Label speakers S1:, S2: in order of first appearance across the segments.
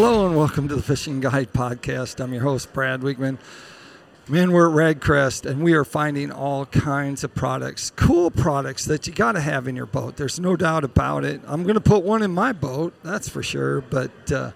S1: Hello and welcome to the Fishing Guide Podcast. I'm your host, Brad Wiegmann. Man, we're at Radcrest and we are finding all kinds of products, cool products that you got to have in your boat. There's no doubt about it. I'm going to put one in my boat, that's for sure. But uh,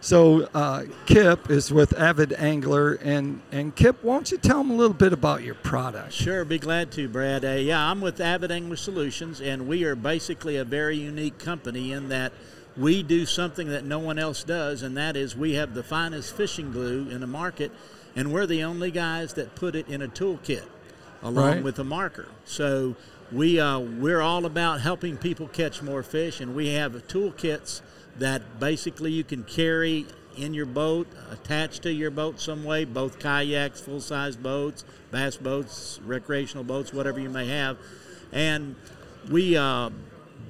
S1: so uh, Kipp is with Avid Angler, and and Kipp, won't you tell them a little bit about your product?
S2: Sure, be glad to, Brad. Uh, yeah, I'm with Avid Angler Solutions, and we are basically a very unique company in that we do something that no one else does, and that is we have the finest fishing glue in the market, and we're the only guys that put it in a toolkit along
S1: Right.
S2: with a marker. So we uh, we're all about helping people catch more fish, and we have toolkits that basically you can carry in your boat, attached to your boat some way, both kayaks, full size boats, bass boats, recreational boats, whatever you may have, and we. Uh,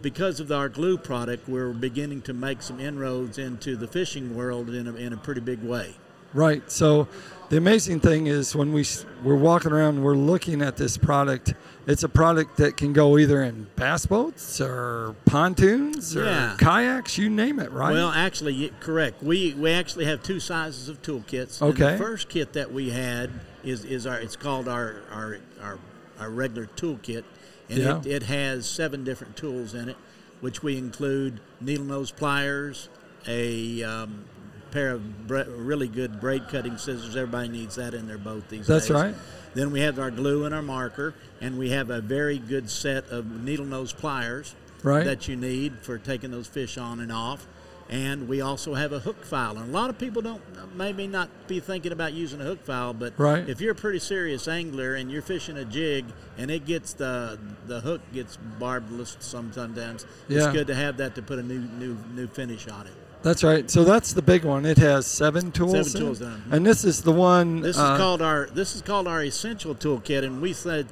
S2: because of our glue product, we're beginning to make some inroads into the fishing world in a, in a pretty big way.
S1: Right. So the amazing thing is when we we're walking around, we're looking at this product. It's a product that can go either in bass boats or pontoons or
S2: Yeah.
S1: kayaks, you name it. Right.
S2: Well, actually, correct. We we actually have two sizes of toolkits.
S1: Okay.
S2: the first kit that we had is is our it's called our our our, our regular toolkit, and
S1: Yeah.
S2: it, it has seven different tools in it, which we include needle nose pliers, a um, pair of bra- really good braid cutting scissors. Everybody needs that in their boat these
S1: That's
S2: days.
S1: That's right.
S2: Then we have our glue and our marker, and we have a very good set of needle nose pliers
S1: Right.
S2: that you need for taking those fish on and off. And we also have a hook file. And a lot of people don't maybe not be thinking about using a hook file, but
S1: Right.
S2: if you're a pretty serious angler and you're fishing a jig and it gets the the hook gets barbless sometimes,
S1: Yeah.
S2: it's good to have that to put a new new new finish on it.
S1: That's right. So that's the big one. It has seven tools.
S2: Seven
S1: in
S2: tools.
S1: And this is the one.
S2: This
S1: uh,
S2: is called our this is called our essential toolkit, and we said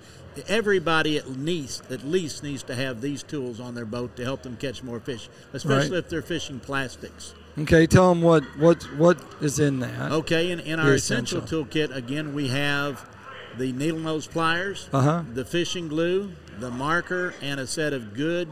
S2: everybody at least at least needs to have these tools on their boat to help them catch more fish, especially
S1: Right.
S2: if they're fishing plastics.
S1: Okay, tell them what what what is in that.
S2: Okay, in, in our essential.
S1: essential.
S2: toolkit, again, we have the needle nose pliers,
S1: Uh-huh.
S2: the fishing glue, the marker, and a set of good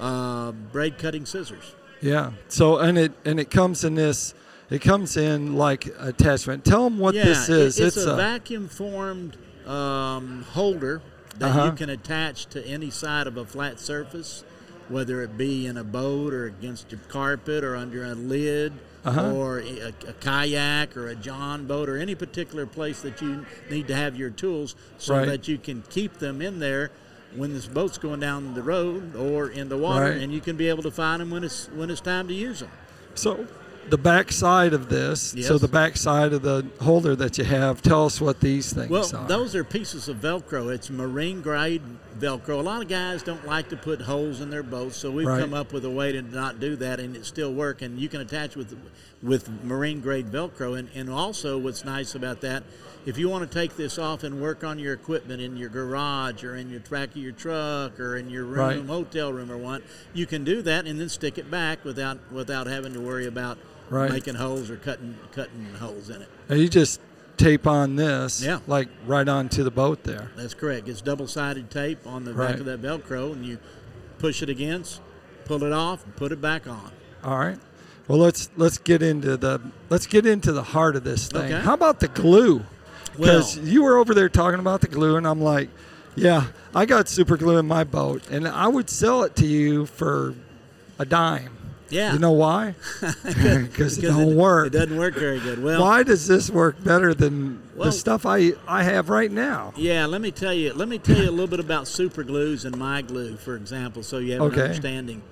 S2: uh, braid cutting scissors.
S1: Yeah. So and it and it comes in this. It comes in like attachment. Tell them what
S2: yeah,
S1: this is.
S2: it's, a, vacuum formed um, holder that
S1: Uh-huh.
S2: you can attach to any side of a flat surface, whether it be in a boat or against your carpet or under a lid.
S1: Uh-huh.
S2: Or a, a kayak or a john boat or any particular place that you need to have your tools so
S1: Right.
S2: that you can keep them in there when this boat's going down the road or in the water
S1: Right.
S2: and you can be able to find them when it's when it's time to use them.
S1: So the back side of this. So the back side of the holder that you have. Tell us what these things
S2: Well,
S1: are.
S2: Well, those are pieces of Velcro. It's marine grade Velcro. A lot of guys don't like to put holes in their boats, so we've
S1: Right.
S2: come up with a way to not do that, and it still work. And you can attach with with marine grade Velcro. And, and also, what's nice about that, if you want to take this off and work on your equipment in your garage or in your track of your truck or in your room,
S1: Right.
S2: hotel room or what, you can do that and then stick it back without without having to worry about
S1: Right.
S2: making holes or cutting cutting holes in it.
S1: You just tape on this.
S2: Yeah.
S1: Like right onto the boat there.
S2: That's correct. It's double sided tape on the
S1: Right.
S2: back of that Velcro, and you push it against, pull it off, and put it back on.
S1: All right. Well, let's let's get into the let's get into the heart of this thing.
S2: Okay.
S1: How about the glue? Because
S2: Well-
S1: you were over there talking about the glue, and I'm like, yeah, I got super glue in my boat, and I would sell it to you for a dime.
S2: Yeah.
S1: You know why? Because it don't work.
S2: It doesn't work very good. Well,
S1: why does this work better than
S2: Well-
S1: the stuff I I have right now?
S2: yeah. Let me tell you. Let me tell you a little bit about super glues and my glue, for example, so you have
S1: Okay.
S2: an understanding.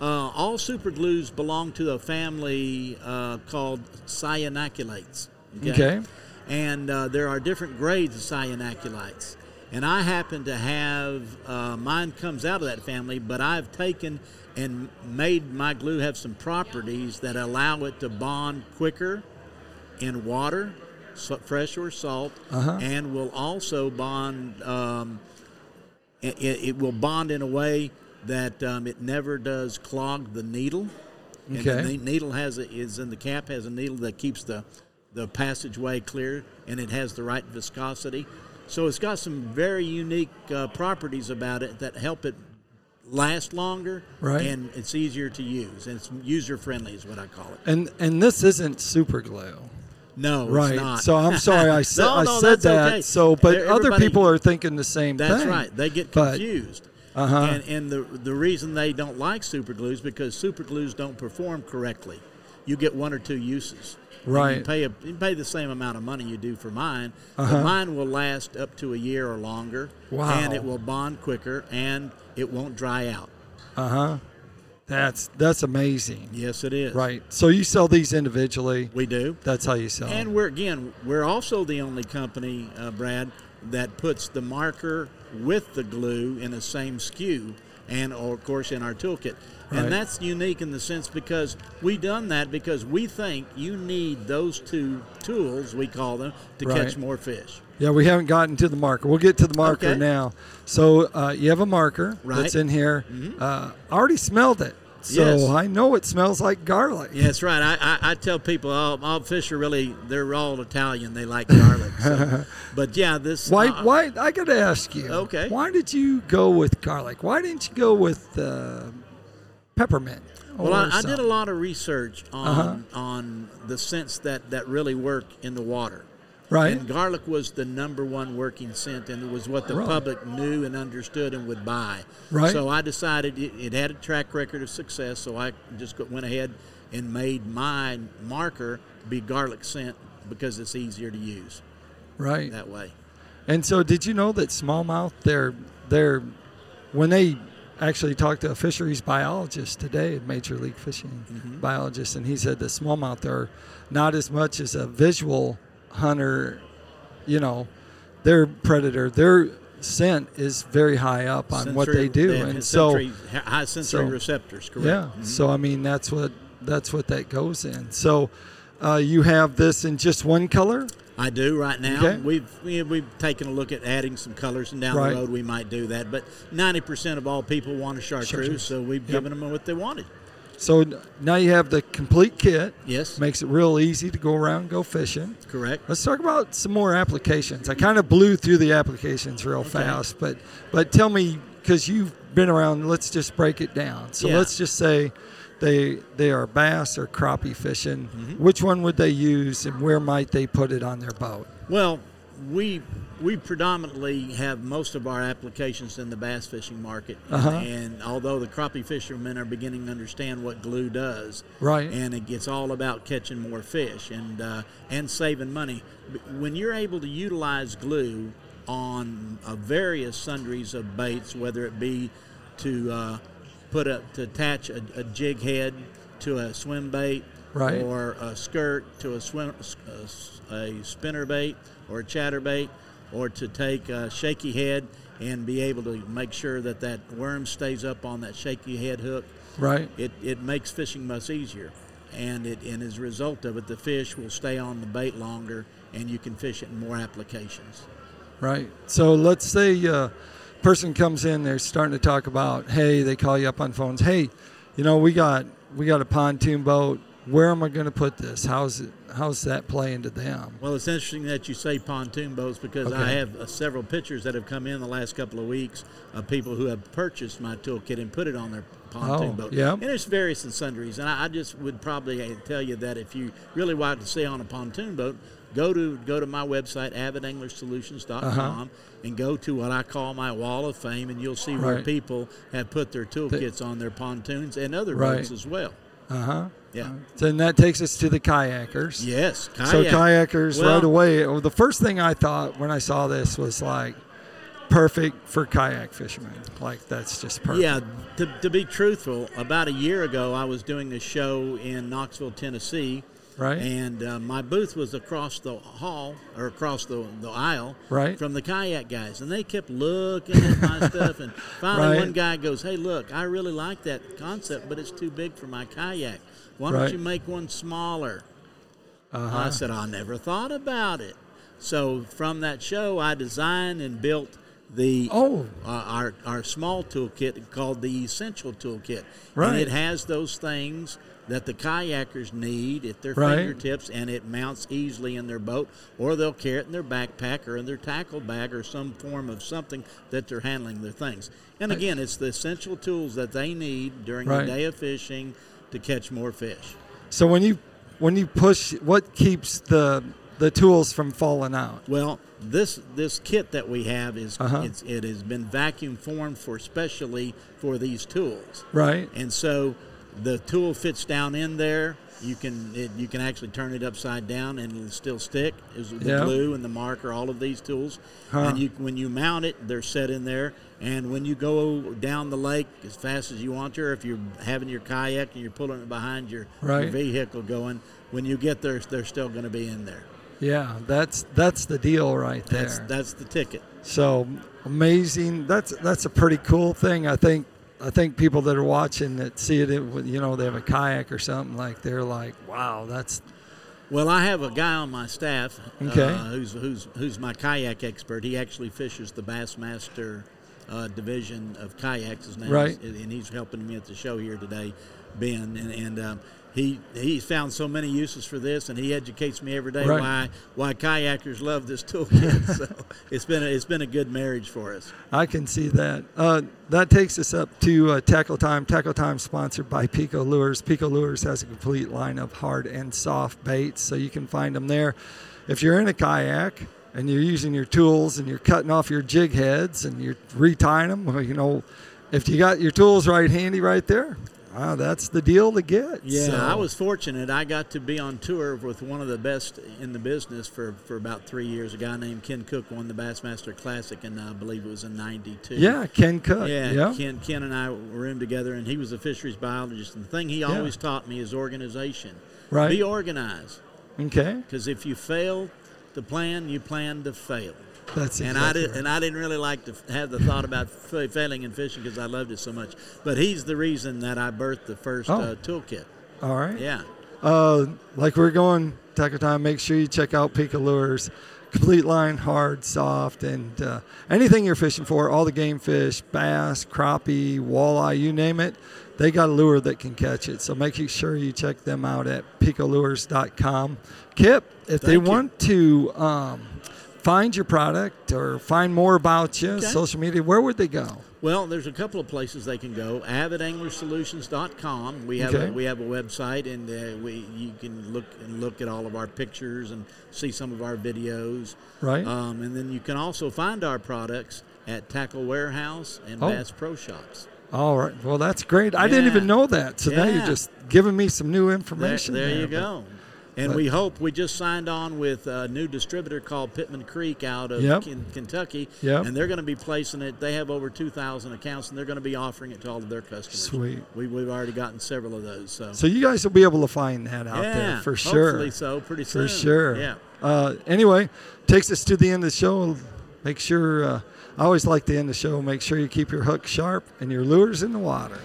S2: Uh, all super glues belong to a family uh, called cyanoacrylates.
S1: Okay.
S2: And uh, there are different grades of cyanoacrylates. And I happen to have uh, mine comes out of that family, but I've taken and made my glue have some properties that allow it to bond quicker in water, so, fresh or salt,
S1: Uh-huh.
S2: and will also bond. Um, it, it will bond in a way that um, it never does clog the needle. And
S1: Okay.
S2: the needle has a, is in the cap has a needle that keeps the the passageway clear, and it has the right viscosity. So it's got some very unique uh, properties about it that help it last longer,
S1: Right.
S2: and it's easier to use, and it's user friendly, is what I call it.
S1: And and this isn't super glue.
S2: No,
S1: Right.
S2: It's not.
S1: So I'm sorry I said
S2: No,
S1: I said that.
S2: okay.
S1: So but
S2: Everybody-
S1: other people are thinking the same
S2: That's
S1: thing.
S2: That's right. They get
S1: But-
S2: confused.
S1: Uh-huh.
S2: And, and the, the reason they don't like super glues because super glues don't perform correctly. You get one or two uses.
S1: Right.
S2: You pay, a, you pay the same amount of money you do for mine,
S1: Uh-huh.
S2: but mine will last up to a year or longer.
S1: Wow.
S2: And it will bond quicker and it won't dry out.
S1: Uh huh. That's that's amazing.
S2: Yes, it is.
S1: Right. So you sell these individually.
S2: We do.
S1: That's how you sell.
S2: And
S1: them.
S2: we're again, we're also the only company, uh, Brad, that puts the marker with the glue in the same SKU, and or of course in our toolkit.
S1: Right.
S2: And that's unique in the sense because we done that because we think you need those two tools, we call them, to
S1: Right.
S2: catch more fish.
S1: Yeah, we haven't gotten to the marker. We'll get to the marker
S2: Okay.
S1: now. So uh, you have a marker
S2: Right.
S1: that's in here. Uh, I already smelled it, so
S2: Yes.
S1: I know it smells like garlic.
S2: Yeah, that's right. I, I, I tell people all, all fish are really they're all Italian. They like garlic. so. But yeah, this
S1: Why?
S2: uh,
S1: Why? I got to ask you.
S2: Okay.
S1: Why did you go with garlic? Why didn't you go with uh, peppermint?
S2: Well, I, I did a lot of research on
S1: Uh-huh.
S2: on the scents that that really work in the water.
S1: Right.
S2: And garlic was the number one working scent, and it was what the public knew and understood and would buy.
S1: Right.
S2: So I decided it, it had a track record of success, so I just went ahead and made my marker be garlic scent because it's easier to use
S1: right.
S2: that way.
S1: And so, did you know that smallmouth? They're they're when they actually talked to a fisheries biologist today, a major league fishing
S2: Mm-hmm.
S1: biologist, and he said the smallmouth are not as much as a visual hunter. You know, their predator, their scent is very high up on what they do,
S2: have
S1: and so
S2: sensory- high sensory
S1: so-
S2: receptors, correct?
S1: yeah.
S2: Mhm.
S1: So I mean, that's what that's what that goes in. So. Uh, you have this in just one color,
S2: I do right now.
S1: Okay.
S2: We've we- we've taken a look at adding some colors, and down
S1: Right.
S2: the road we might do that. But ninety percent of all people want a chartreuse,
S1: Chartreuse.
S2: so we've
S1: Yep.
S2: given them what they wanted.
S1: So now you have the complete kit.
S2: Yes,
S1: Makes it real easy to go around and go fishing.
S2: correct.
S1: Let's talk about some more applications. I kind of blew through the applications real fast, but but tell me because you've been around. Let's just break it down. So
S2: Yeah.
S1: let's just say they they are bass or crappie fishing.
S2: Mm-hmm.
S1: Which one would they use, and where might they put it on their boat?
S2: Well, we we predominantly have most of our applications in the bass fishing market,
S1: Uh-huh.
S2: and although the crappie fishermen are beginning to understand what glue does,
S1: Right.
S2: and it gets all about catching more fish and uh, and saving money. When you're able to utilize glue on uh, various sundries of baits, whether it be to uh, put a to attach a, a jig head to a swim bait,
S1: Right.
S2: or a skirt to a swim a, a spinner bait or a chatter bait, or to take a shaky head and be able to make sure that that worm stays up on that shaky head hook
S1: Right.
S2: it, it makes fishing much easier. And it and as a result of it, the fish will stay on the bait longer, and you can fish it in more applications.
S1: Right. So let's say a person comes in, they're starting to talk about, hey, they call you up on phones, hey, you know, we got we got a pontoon boat. Where am I going to put this? How's it? How's that play into them?
S2: Well, it's interesting that you say pontoon boats because I have uh, several pictures that have come in the last couple of weeks of people who have purchased my toolkit and put it on their pontoon
S1: Oh,
S2: boat.
S1: yeah.
S2: And it's various and sundries. And I, I just would probably tell you that if you really want to stay on a pontoon boat, go to go to my website avidanglersolutions.com
S1: Uh-huh.
S2: and go to what I call my wall of fame, and you'll see where people have put their toolkits on their pontoons and other
S1: Right.
S2: boats as well.
S1: Uh huh.
S2: Yeah.
S1: Um, so then that takes us to the kayakers.
S2: Yes.
S1: So kayakers
S2: Well-
S1: right away. well, The first thing I thought when I saw this was like perfect for kayak fishermen. Like that's just perfect.
S2: Yeah, to, to be truthful, about a year ago, I was doing a show in Knoxville, Tennessee,
S1: Right.
S2: and uh, my booth was across the hall or across the, the aisle
S1: Right.
S2: from the kayak guys, and they kept looking at my stuff. And finally,
S1: Right.
S2: one guy goes, "Hey, look, I really like that concept, but it's too big for my kayak. Why don't
S1: Right.
S2: you make one smaller?"
S1: uh-huh.
S2: I said, I never thought about it. So from that show, I designed and built the
S1: Oh.
S2: uh, our our small toolkit called the Essential Toolkit,
S1: Right.
S2: and it has those things that the kayakers need at their
S1: Right.
S2: fingertips and it mounts easily in their boat or they'll carry it in their backpack or in their tackle bag or some form of something that they're handling their things. And again, it's the essential tools that they need during
S1: Right.
S2: the day of fishing to catch more fish.
S1: So when you when you push, what keeps the the tools from falling out?
S2: Well, this this kit that we have is
S1: Uh-huh.
S2: it's, it has been vacuum formed for specially for these tools.
S1: Right.
S2: And so the tool fits down in there. You can it, you can actually turn it upside down and it'll still stick. Is the
S1: Yeah.
S2: glue and the marker, all of these tools.
S1: Huh.
S2: And you when you mount it, they're set in there. And when you go down the lake as fast as you want to, or if you're having your kayak and you're pulling it behind your, your vehicle going, when you get there, they're still going to be in there.
S1: Yeah, that's that's the deal right there.
S2: That's that's the ticket.
S1: So amazing. That's that's a pretty cool thing. I think I think people that are watching that see it, you know, they have a kayak or something like they're like, wow, that's
S2: Well, I have a guy on my staff
S1: Okay.
S2: uh, who's who's who's my kayak expert. He actually fishes the Bassmaster uh, division of kayaks. His name
S1: Right.
S2: is, and he's helping me at the show here today, Ben. And, and um, he he's found so many uses for this, and he educates me every day
S1: Right.
S2: why why kayakers love this toolkit. so it's been a, it's been a good marriage for us.
S1: I can see that. Uh, that takes us up to uh, Tackle Time. Tackle Time sponsored by Pico Lures. Pico Lures has a complete line of hard and soft baits, so you can find them there. If you're in a kayak and you're using your tools and you're cutting off your jig heads and you're retying them, well, you know, if you got your tools right handy right there, ah, that's the deal to get.
S2: Yeah,
S1: So-
S2: I was fortunate. I got to be on tour with one of the best in the business for, for about three years. A guy named Ken Cook won the Bassmaster Classic, and I believe it was in '92.
S1: Yeah, Ken Cook.
S2: Yeah,
S1: Yeah.
S2: Ken, Ken and I were in together, and he was a fisheries biologist. And the thing he
S1: Yeah.
S2: always taught me is organization.
S1: Right.
S2: Be organized,
S1: Okay.
S2: because if you fail to plan, you plan to fail.
S1: That's
S2: and I
S1: exactly
S2: did,
S1: right.
S2: and I didn't really like to have the thought about fa- failing in fishing because I loved it so much. But he's the reason that I birthed the first
S1: Oh.
S2: uh, toolkit.
S1: All right.
S2: Yeah.
S1: Uh, like we're going tackle time, make sure you check out Pico Lures. Complete line, hard, soft, and uh, anything you're fishing for, all the game fish, bass, crappie, walleye, you name it, they got a lure that can catch it. So make sure you check them out at picolures.com. Kipp, if they
S2: you.
S1: want to um, find your product or find more about you,
S2: Okay.
S1: social media, where would they go?
S2: Well, there's a couple of places they can go. AvidAnglerSolutions.com. We have
S1: Okay.
S2: a, we have a website, and uh, we you can look and look at all of our pictures and see some of our videos.
S1: Right?
S2: Um, and then you can also find our products at Tackle Warehouse and
S1: Oh.
S2: Bass Pro Shops.
S1: All right. Well, that's great. I didn't even know that. So now you're just giving me some new
S2: There,
S1: information.
S2: there you go. And
S1: but-
S2: we hope we just signed on with a new distributor called Pittman Creek out of
S1: Yep.
S2: Ken- Kentucky.
S1: Yep.
S2: And they're going to be placing it. They have over 2,000 accounts, and they're going to be offering it to all of their customers.
S1: Sweet.
S2: We, we've already gotten several of those. So,
S1: So you guys will be able to find that out
S2: yeah,
S1: there for sure.
S2: Hopefully so, pretty
S1: For
S2: soon.
S1: sure.
S2: Yeah.
S1: Uh, anyway, takes us to the end of the show. Make sure, uh, I always like to end the show, make sure you keep your hook sharp and your lures in the water.